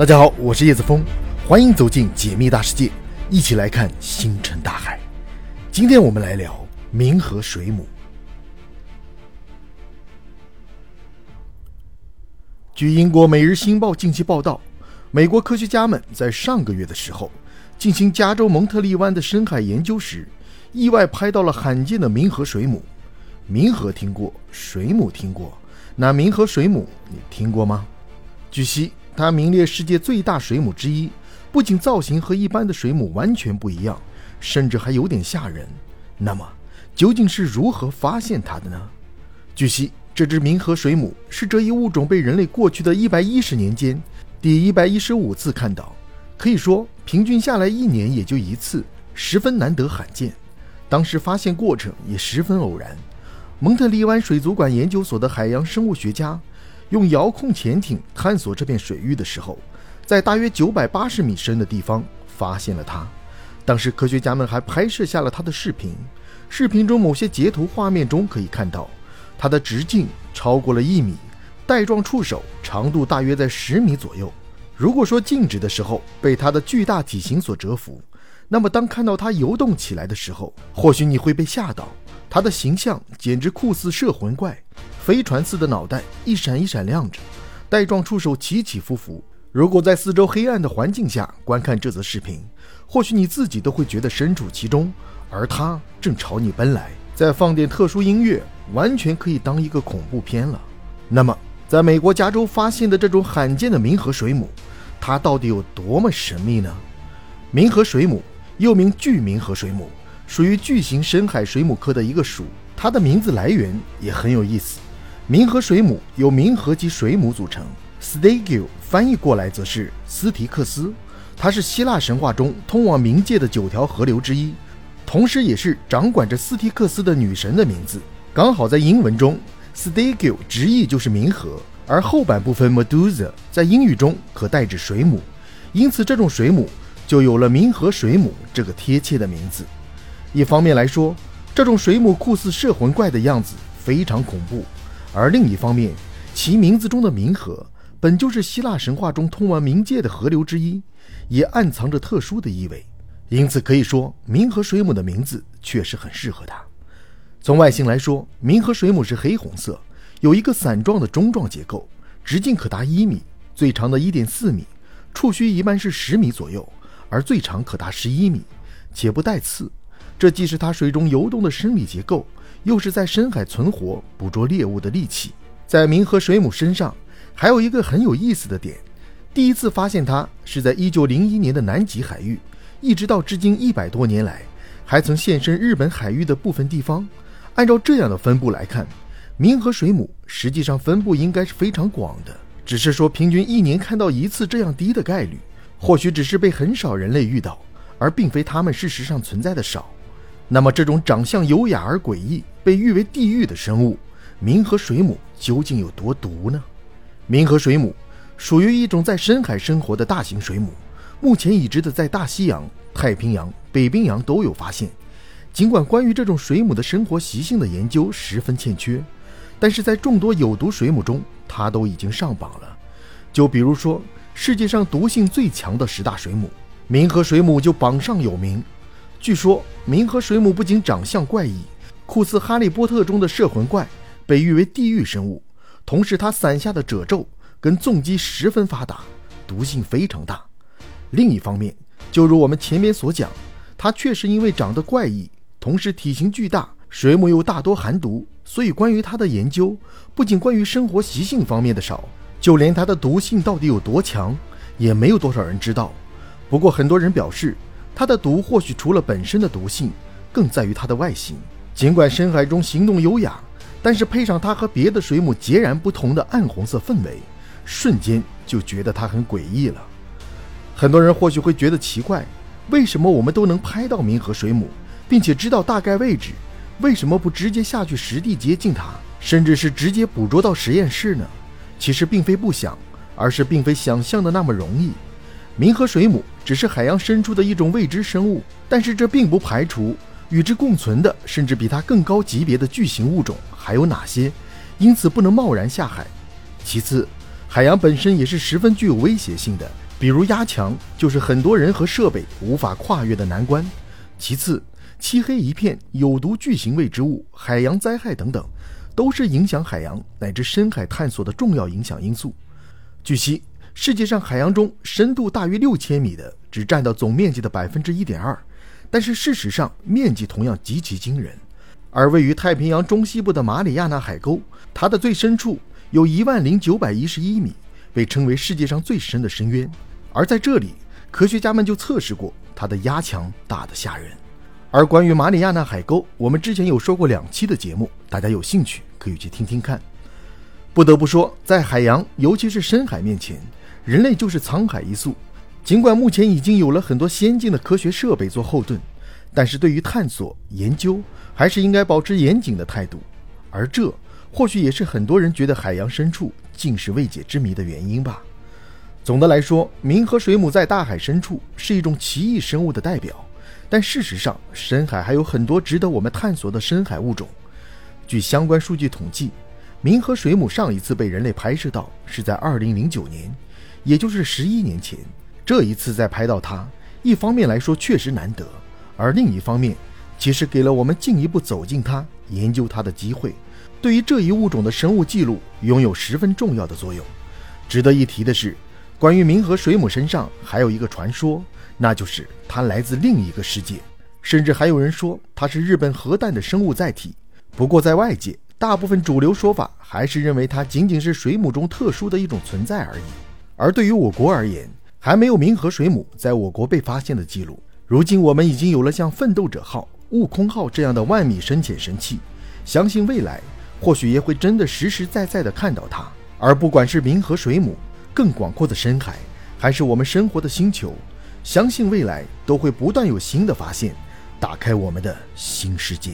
大家好，我是叶子峰，欢迎走进解密大世界，一起来看星辰大海。今天我们来聊冥河水母。据英国《每日星报》近期报道，美国科学家们在上个月的时候进行加州蒙特利湾的深海研究时，意外拍到了罕见的冥河水母。冥河听过，水母听过，那冥河水母你听过吗？据悉，它名列世界最大水母之一，不仅造型和一般的水母完全不一样，甚至还有点吓人。那么，究竟是如何发现它的呢？据悉。这只冥河水母是这一物种被人类过去的一百一十年间第一百一十五次看到，可以说平均下来一年也就一次，十分难得罕见。当时发现过程也十分偶然。蒙特利湾水族馆研究所的海洋生物学家用遥控潜艇探索这片水域的时候，在大约九百八十米深的地方发现了它。当时科学家们还拍摄下了它的视频，视频中某些截图画面中可以看到。它的直径超过了一米，带状触手长度大约在十米左右。如果说静止的时候被它的巨大体型所折服，那么当看到它游动起来的时候，或许你会被吓到。它的形象简直酷似摄魂怪，飞船似的脑袋一闪一闪亮着，带状触手起起伏伏。如果在四周黑暗的环境下观看这则视频，或许你自己都会觉得身处其中，而它正朝你奔来。再放点特殊音乐。完全可以当一个恐怖片了。那么，在美国加州发现的这种罕见的冥河水母，它到底有多么神秘呢？冥河水母又名巨冥河水母，属于巨型深海水母科的一个属。它的名字来源也很有意思。冥河水母由冥河及水母组成，Stygia 翻译过来则是斯提克斯，它是希腊神话中通往冥界的九条河流之一，同时也是掌管着斯提克斯的女神的名字。刚好在英文中，Stygia 直译就是冥河，而后半部分 Medusa 在英语中可代指水母，因此这种水母就有了冥河水母这个贴切的名字。一方面来说，这种水母酷似摄魂怪的样子非常恐怖；而另一方面，其名字中的冥河本就是希腊神话中通往冥界的河流之一，也暗藏着特殊的意味。因此可以说，冥河水母的名字确实很适合它。从外形来说，冥河水母是黑红色，有一个伞状的中状结构，直径可达一米，最长的一点四米，触须一般是十米左右，而最长可达十一米，且不带刺。这既是它水中游动的生理结构，又是在深海存活、捕捉猎物的利器。在冥河水母身上还有一个很有意思的点：第一次发现它是在一九零一年的南极海域，一直到至今一百多年来，还曾现身日本海域的部分地方。按照这样的分布来看，冥河水母实际上分布应该是非常广的，只是说平均一年看到一次这样低的概率，或许只是被很少人类遇到，而并非它们事实上存在的少。那么，这种长相优雅而诡异、被誉为地狱的生物——冥河水母，究竟有多毒呢？冥河水母属于一种在深海生活的大型水母，目前已知的在大西洋、太平洋、北冰洋都有发现。尽管关于这种水母的生活习性的研究十分欠缺，但是在众多有毒水母中，它都已经上榜了。就比如说世界上毒性最强的十大水母，冥河水母就榜上有名。据说冥河水母不仅长相怪异，酷似《哈利波特》中的摄魂怪，被誉为地狱生物，同时它伞下的褶皱跟纵肌十分发达，毒性非常大。另一方面，就如我们前面所讲，它确实因为长得怪异。同时，体型巨大，水母又大多含毒，所以关于它的研究，不仅关于生活习性方面的少，就连它的毒性到底有多强，也没有多少人知道。不过，很多人表示，它的毒或许除了本身的毒性，更在于它的外形。尽管深海中行动优雅，但是配上它和别的水母截然不同的暗红色氛围，瞬间就觉得它很诡异了。很多人或许会觉得奇怪，为什么我们都能拍到冥河水母？并且知道大概位置，为什么不直接下去实地接近它，甚至是直接捕捉到实验室呢？其实并非不想，而是并非想象的那么容易。冥河水母只是海洋深处的一种未知生物，但是这并不排除与之共存的，甚至比它更高级别的巨型物种还有哪些，因此不能贸然下海。其次，海洋本身也是十分具有威胁性的，比如压强，就是很多人和设备无法跨越的难关；其次，漆黑一片、有毒巨型未知物、海洋灾害等等，都是影响海洋乃至深海探索的重要影响因素。据悉，世界上海洋中深度大约六千米的只占到总面积的百分之一点二，但是事实上面积同样极其惊人。而位于太平洋中西部的马里亚纳海沟，它的最深处有一万零九百一十一米，被称为世界上最深的深渊。而在这里，科学家们就测试过它的压强大得吓人。而关于马里亚纳海沟，我们之前有说过两期的节目，大家有兴趣可以去听听看。不得不说，在海洋，尤其是深海面前，人类就是沧海一粟。尽管目前已经有了很多先进的科学设备做后盾，但是对于探索研究，还是应该保持严谨的态度。而这或许也是很多人觉得海洋深处尽是未解之谜的原因吧。总的来说，冥河水母在大海深处是一种奇异生物的代表，但事实上，深海还有很多值得我们探索的深海物种。据相关数据统计，冥河水母上一次被人类拍摄到是在2009年，也就是十一年前。这一次再拍到它，一方面来说确实难得，而另一方面，其实给了我们进一步走近它、研究它的机会，对于这一物种的生物记录拥有十分重要的作用。值得一提的是。关于冥河水母身上还有一个传说，那就是它来自另一个世界，甚至还有人说它是日本核弹的生物载体。不过在外界，大部分主流说法还是认为它仅仅是水母中特殊的一种存在而已。而对于我国而言，还没有冥河水母在我国被发现的记录。如今我们已经有了像奋斗者号、悟空号这样的万米深潜神器，相信未来或许也会真的实实在在的看到它。而不管是冥河水母，更广阔的深海，还是我们生活的星球，相信未来都会不断有新的发现，打开我们的新世界。